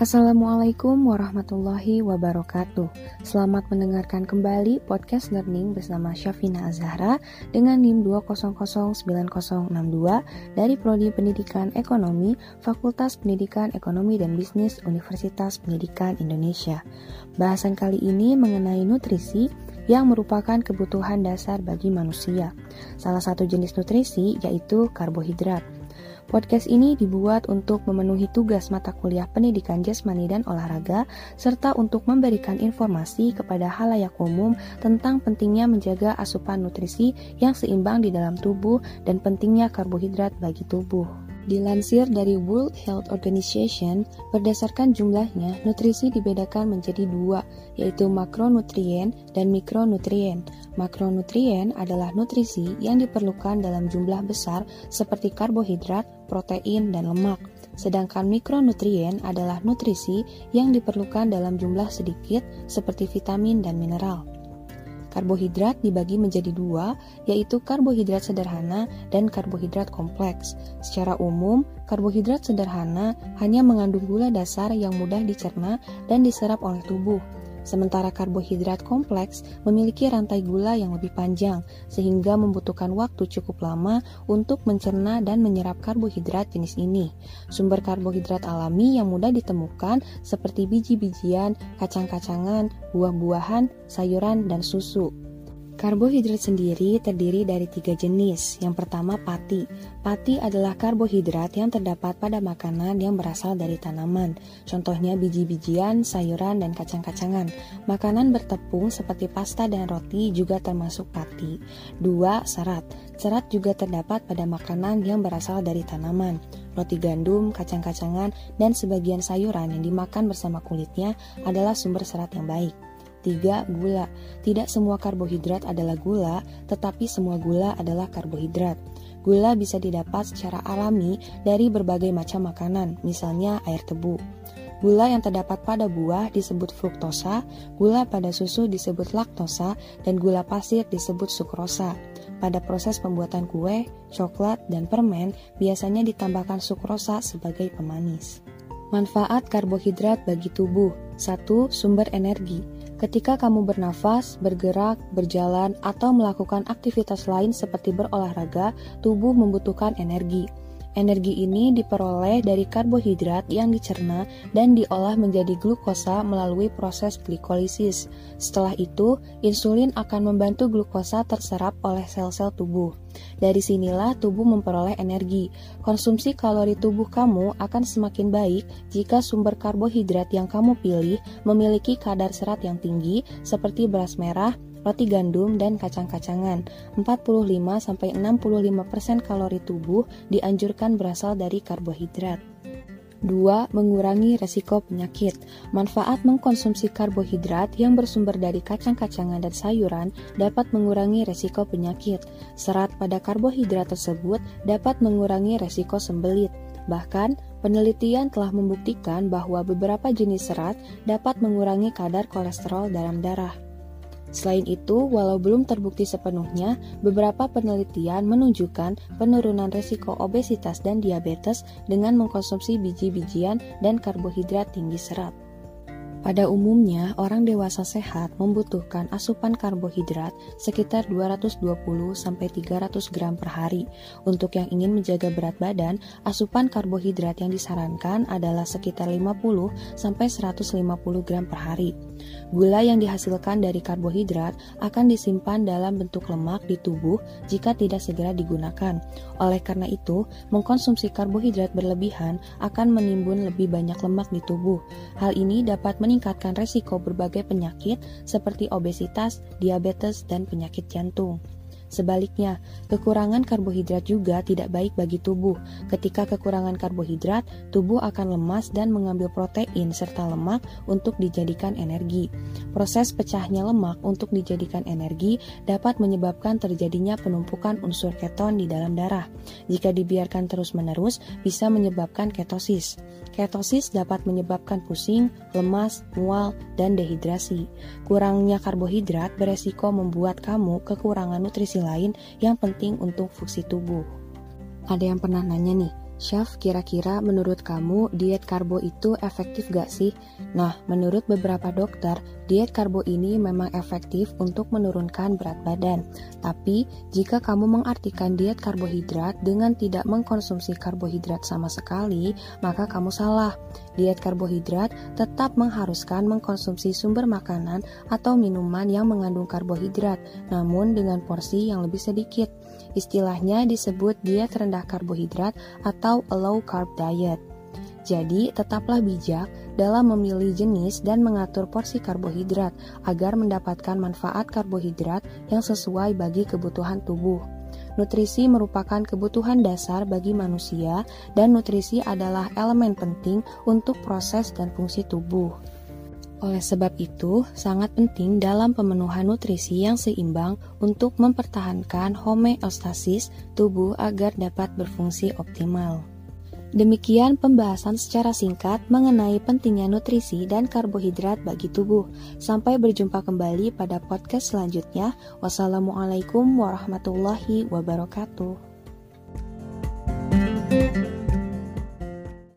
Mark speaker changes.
Speaker 1: Assalamualaikum warahmatullahi wabarakatuh. Selamat mendengarkan kembali podcast learning bersama Syafina Azhara dengan NIM 2009062 dari Prodi Pendidikan Ekonomi Fakultas Pendidikan Ekonomi dan Bisnis Universitas Pendidikan Indonesia. Bahasan kali ini mengenai nutrisi yang merupakan kebutuhan dasar bagi manusia. Salah satu jenis nutrisi yaitu karbohidrat Podcast ini dibuat untuk memenuhi tugas mata kuliah pendidikan jasmani dan olahraga, serta untuk memberikan informasi kepada halayak umum tentang pentingnya menjaga asupan nutrisi yang seimbang di dalam tubuh dan pentingnya karbohidrat bagi tubuh. Dilansir dari World Health Organization, berdasarkan jumlahnya, nutrisi dibedakan menjadi dua, yaitu makronutrien dan mikronutrien. Makronutrien adalah nutrisi yang diperlukan dalam jumlah besar seperti karbohidrat, protein, dan lemak. Sedangkan mikronutrien adalah nutrisi yang diperlukan dalam jumlah sedikit seperti vitamin dan mineral. Karbohidrat dibagi menjadi dua, yaitu karbohidrat sederhana dan karbohidrat kompleks. Secara umum, karbohidrat sederhana hanya mengandung gula dasar yang mudah dicerna dan diserap oleh tubuh. Sementara karbohidrat kompleks memiliki rantai gula yang lebih panjang, sehingga membutuhkan waktu cukup lama untuk mencerna dan menyerap karbohidrat jenis ini. Sumber karbohidrat alami yang mudah ditemukan seperti biji-bijian, kacang-kacangan, buah-buahan, sayuran, dan susu. Karbohidrat sendiri terdiri dari tiga jenis. Yang pertama pati. Pati adalah karbohidrat yang terdapat pada makanan yang berasal dari tanaman. Contohnya biji-bijian, sayuran, dan kacang-kacangan. Makanan bertepung seperti pasta dan roti juga termasuk pati. Dua, serat. Serat juga terdapat pada makanan yang berasal dari tanaman. Roti gandum, kacang-kacangan, dan sebagian sayuran yang dimakan bersama kulitnya adalah sumber serat yang baik. 3. Gula. Tidak semua karbohidrat adalah gula, tetapi semua gula adalah karbohidrat. Gula bisa didapat secara alami dari berbagai macam makanan, misalnya air tebu. Gula yang terdapat pada buah disebut fruktosa, gula pada susu disebut laktosa, dan gula pasir disebut sukrosa. Pada proses pembuatan kue, coklat, dan permen, biasanya ditambahkan sukrosa sebagai pemanis. Manfaat karbohidrat bagi tubuh 1. Sumber energi Ketika kamu bernafas, bergerak, berjalan, atau melakukan aktivitas lain seperti berolahraga, tubuh membutuhkan energi. Energi ini diperoleh dari karbohidrat yang dicerna dan diolah menjadi glukosa melalui proses glikolisis. Setelah itu, insulin akan membantu glukosa terserap oleh sel-sel tubuh. Dari sinilah tubuh memperoleh energi. Konsumsi kalori tubuh kamu akan semakin baik jika sumber karbohidrat yang kamu pilih memiliki kadar serat yang tinggi seperti beras merah, roti gandum, dan kacang-kacangan. 45-65% kalori tubuh dianjurkan berasal dari karbohidrat. 2. Mengurangi resiko penyakit. Manfaat mengkonsumsi karbohidrat yang bersumber dari kacang-kacangan dan sayuran dapat mengurangi resiko penyakit. Serat pada karbohidrat tersebut dapat mengurangi resiko sembelit. Bahkan, penelitian telah membuktikan bahwa beberapa jenis serat dapat mengurangi kadar kolesterol dalam darah. Selain itu, walau belum terbukti sepenuhnya, beberapa penelitian menunjukkan penurunan risiko obesitas dan diabetes dengan mengkonsumsi biji-bijian dan karbohidrat tinggi serat. Pada umumnya, orang dewasa sehat membutuhkan asupan karbohidrat sekitar 220-300 gram per hari. Untuk yang ingin menjaga berat badan, asupan karbohidrat yang disarankan adalah sekitar 50-150 gram per hari. Gula yang dihasilkan dari karbohidrat akan disimpan dalam bentuk lemak di tubuh jika tidak segera digunakan. Oleh karena itu, mengkonsumsi karbohidrat berlebihan akan menimbun lebih banyak lemak di tubuh. Hal ini dapat meningkatkan resiko berbagai penyakit seperti obesitas, diabetes, dan penyakit jantung. Sebaliknya, kekurangan karbohidrat juga tidak baik bagi tubuh. Ketika kekurangan karbohidrat, tubuh akan lemas dan mengambil protein serta lemak untuk dijadikan energi. Proses pecahnya lemak untuk dijadikan energi dapat menyebabkan terjadinya penumpukan unsur keton di dalam darah. Jika dibiarkan terus-menerus, bisa menyebabkan ketosis. Ketosis dapat menyebabkan pusing, lemas, mual, dan dehidrasi. Kurangnya karbohidrat beresiko membuat kamu kekurangan nutrisi lain yang penting untuk fungsi tubuh. Ada yang pernah nanya nih, Chef, kira-kira menurut kamu diet karbo itu efektif gak sih? Nah, menurut beberapa dokter, diet karbo ini memang efektif untuk menurunkan berat badan. Tapi, jika kamu mengartikan diet karbohidrat dengan tidak mengkonsumsi karbohidrat sama sekali, maka kamu salah. Diet karbohidrat tetap mengharuskan mengkonsumsi sumber makanan atau minuman yang mengandung karbohidrat, namun dengan porsi yang lebih sedikit. Istilahnya disebut diet rendah karbohidrat atau low carb diet. Jadi, tetaplah bijak dalam memilih jenis dan mengatur porsi karbohidrat agar mendapatkan manfaat karbohidrat yang sesuai bagi kebutuhan tubuh. Nutrisi merupakan kebutuhan dasar bagi manusia, dan nutrisi adalah elemen penting untuk proses dan fungsi tubuh. Oleh sebab itu, sangat penting dalam pemenuhan nutrisi yang seimbang untuk mempertahankan homeostasis tubuh agar dapat berfungsi optimal. Demikian pembahasan secara singkat mengenai pentingnya nutrisi dan karbohidrat bagi tubuh. Sampai berjumpa kembali pada podcast selanjutnya. Wassalamualaikum warahmatullahi wabarakatuh.